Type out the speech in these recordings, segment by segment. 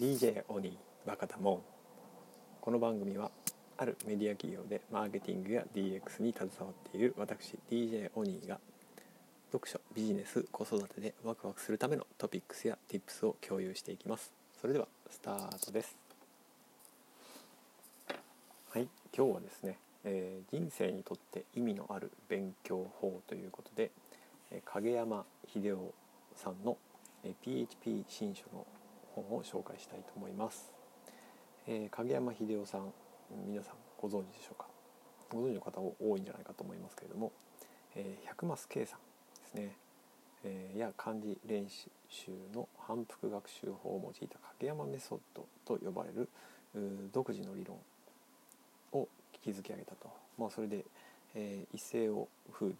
DJ オニーバカタモンこの番組はあるメディア企業でマーケティングや DX に携わっている私 DJ オニーが読書ビジネス子育てでワクワクするためのトピックスや Tips を共有していきます。それではスタートです。はい今日はですね、えー、人生にとって意味のある勉強法ということで、えー、影山秀夫さんの、えー、PHP 新書の本を紹介したいと思います、えー、影山秀夫さん皆さんご存知でしょうか？ご存知の方多いんじゃないかと思いますけれども、えー、100マス計算ですね、えー、や漢字練習の反復学習法を用いた影山メソッドと呼ばれる独自の理論を築き上げたと、まあ、それで、えー、一世を風靡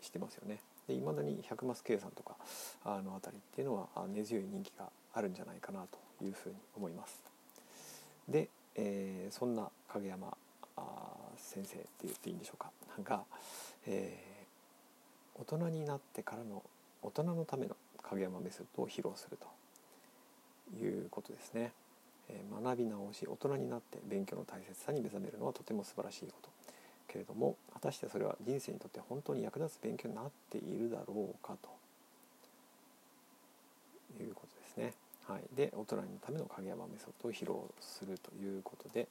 してますよね。で未だに100マス計算とかあの辺りっていうのは根強い人気があるんじゃないかなというふうに思います。で、えー、そんな影山先生って言っていいんでしょうかが、えー、大人になってからの大人のための影山メソッドを披露するということですね。えー、学び直し大人になって勉強の大切さに目覚めるのはとても素晴らしいことけれども果たしてそれは人生にとって本当に役立つ勉強になっているだろうかということですね。はい、で大人のための影山メソッドを披露するということで、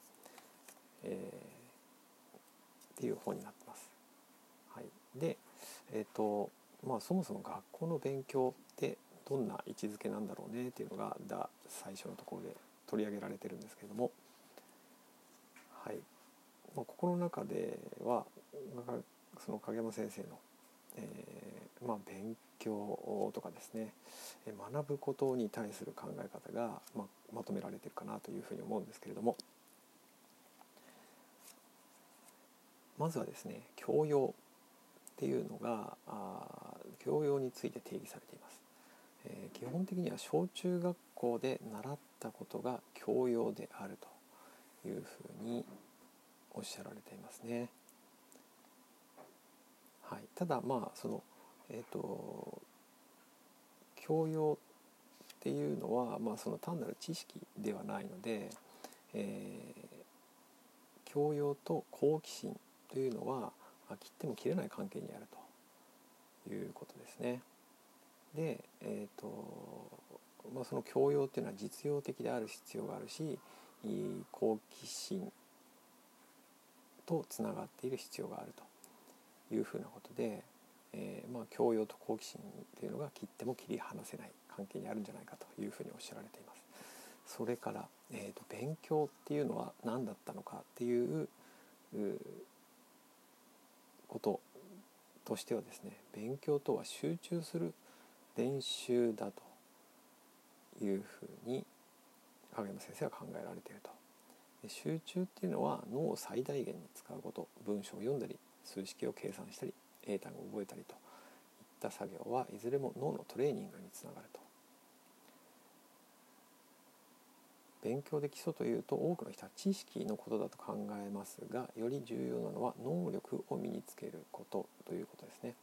えー、っていう本になってます。はい、で、えーとまあ、そもそも学校の勉強ってどんな位置づけなんだろうねっていうのがだ最初のところで取り上げられてるんですけれども、はい。まあ、ここの中ではその影山先生の、えーまあ、勉強とかですね学ぶことに対する考え方が、まあ、まとめられてるかなというふうに思うんですけれども。まずはですね教養っていうのがあ教養について定義されています、えー、基本的には小中学校で習ったことが教養であるというふうにおっしゃられていますね。はい、ただまあそのえっ、ー、と教養っていうのは、まあ、その単なる知識ではないので、えー、教養と好奇心というのは、まあ、切っても切れない関係にあるということですね。で、えーとまあ、その教養っていうのは実用的である必要があるし好奇心とつながっている必要があるというふうなことで、えー、まあ、教養と好奇心というのが切っても切り離せない関係にあるんじゃないかというふうにおっしゃられています。それから、えーと、勉強っていうのは何だったのかっていうこととしてはですね勉強とは集中する練習だというふうに影山先生は考えられていると。集中っていうのは脳を最大限に使うこと文章を読んだり数式を計算したり英単語を覚えたりといった作業はいずれも脳のトレーニングにつながると勉強で基礎というと多くの人は知識のことだと考えますがより重要なのは能力を身につけることということですね。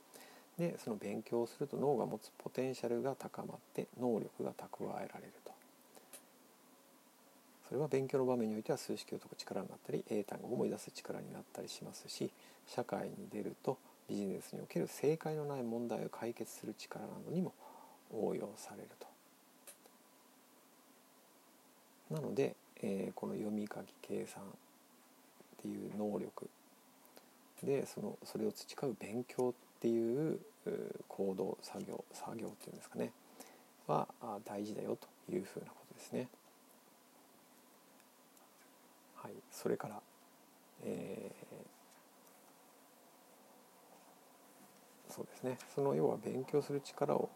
でその勉強をすると脳が持つポテンシャルが高まって能力が蓄えられると。それは勉強の場面においては数式を解く力になったり英単語を思い出す力になったりしますし社会に出るとビジネスにおける正解のない問題を解決する力などにも応用されると。なので、えー、この読み書き計算っていう能力でそのそれを培う勉強っていう行動作業作業っていうんですかねは大事だよというふうなことですね。はい、それから、えー、そうですね。その要は勉強する力を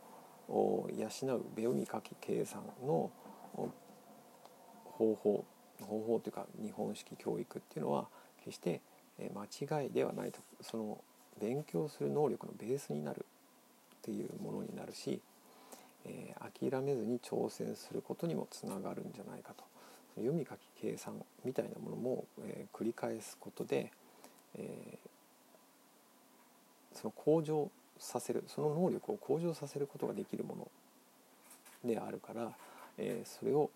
養う読み書き計算の方法方法というか日本式教育っていうのは決して間違いではないと。その勉強する能力のベースになるっていうものになるし、えー、諦めずに挑戦することにもつながるんじゃないかと。読み書き計算みたいなものも、えー、繰り返すことで、えー、その向上させるその能力を向上させることができるものであるから、えー、それを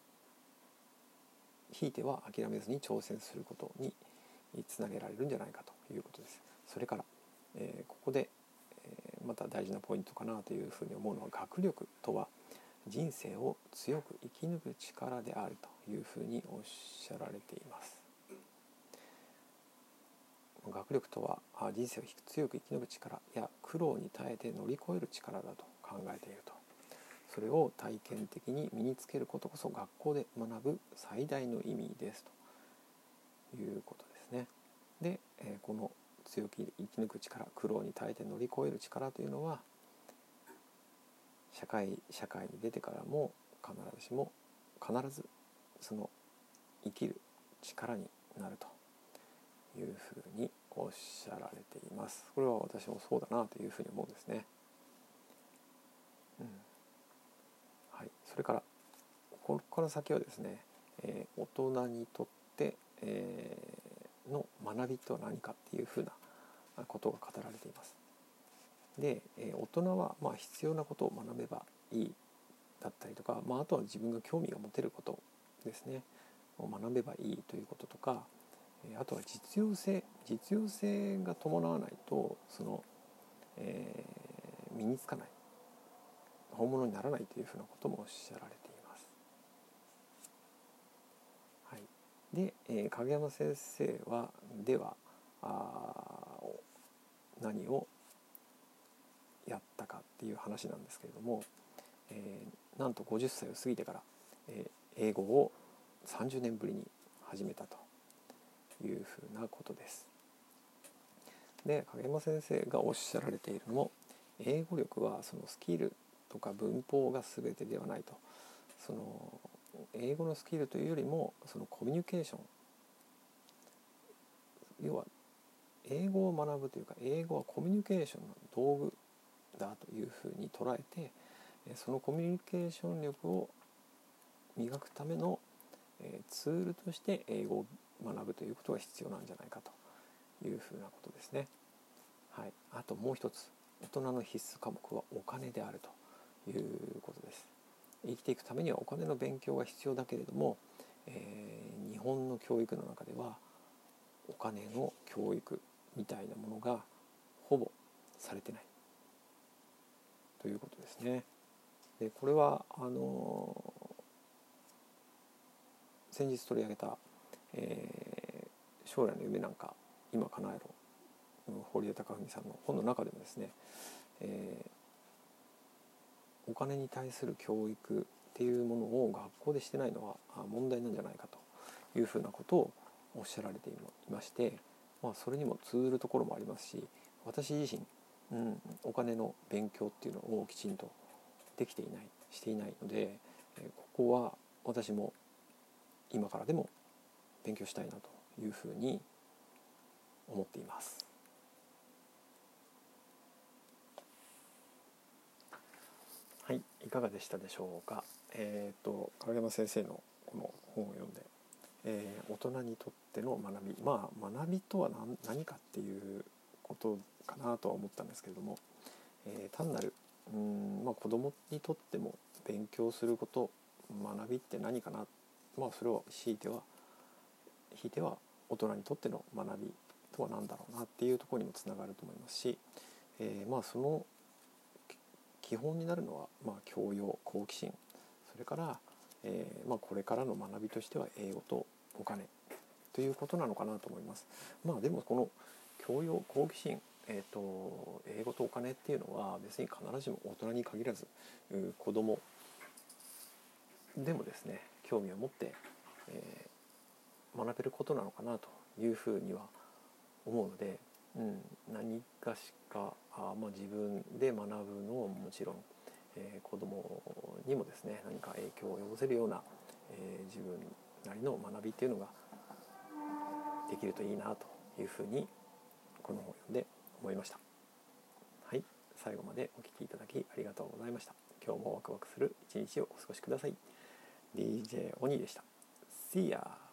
ひいては諦めずに挑戦することにつなげられるんじゃないかということです。それから、えー、ここで、えー、また大事なポイントかなというふうに思うのは学力とは人生を強く生き抜く力であるというふうにおっしゃられています。学力とは人生を強く生き抜く力や苦労に耐えて乗り越える力だと考えているとそれを体験的に身につけることこそ学校で学ぶ最大の意味ですということですね。で、えこの強く生き抜く力苦労に耐えて乗り越える力というのは社会社会に出てからも必ずしも必ずその生きる力になるというふうにおっしゃられています。これは私もそうだなというふうに思うんですね。うんはい、それからここから先はですね、えー、大人にとって、えー、の学びとは何かっていうふうなことが語られています。で、えー、大人はまあ必要なことを学べばいいだったりとか、まあ、あとは自分が興味が持てることですねを学べばいいということとかあとは実用性実用性が伴わないとその、えー、身につかない。本物にならないというふうなこともおっしゃられています。はい、で、えー、影山先生はではあ何をやったかっていう話なんですけれども、えー、なんと50歳を過ぎてから、えー、英語を30年ぶりに始めたと。いうふうなことです。で影山先生がおっしゃられているのも英語力はそのスキルとか文法が全てではないとその英語のスキルというよりもそのコミュニケーション要は英語を学ぶというか英語はコミュニケーションの道具だというふうに捉えてそのコミュニケーション力を磨くためのツールとして英語を学ぶということが必要なんじゃないかというふうなことですね。はい、あともう一つ大人の必須科目はお金であるということです。生きていくためにはお金の勉強が必要だけれども、えー、日本の教育の中ではお金の教育みたいなものがほぼされてないということですね。でこれはあのー、先日取り上げたえー、将来の夢なんか今叶えろ堀江貴文さんの本の中でもですね、えー、お金に対する教育っていうものを学校でしてないのは問題なんじゃないかというふうなことをおっしゃられていまして、まあ、それにも通ずるところもありますし私自身、うん、お金の勉強っていうのをきちんとできていないしていないのでここは私も今からでも勉強したいなというふうに思っています。はい、いかがでしたでしょうか？えっ、ー、と影山先生のこの本を読んで、えー、大人にとっての学び、まあ学びとは何何かっていうことかなとは思ったんですけれども、えー、単なるうんまあ子供にとっても勉強すること学びって何かな、まあそれを強いてはひいては大人にとっての学びとは何だろうなっていうところにもつながると思いますし、えー、まあその基本になるのは、まあ、教養好奇心それから、えーまあ、これからの学びとしては英語とお金ということなのかなと思います。まあでもこの教養好奇心えーと、英語とお金っていうのは別に必ずしも大人に限らず子供でもですね興味を持って、え学べることなのかなというふうには思うので、うん、何かしかあ、まあ、自分で学ぶのももちろん、えー、子供にもですね何か影響を及ぼせるような、えー、自分なりの学びっていうのができるといいなというふうにこの本を読んで思いました。はい、最後までお聴きいただきありがとうございました。今日もワクワクする一日をお過ごしください。DJ オニーでした。See ya!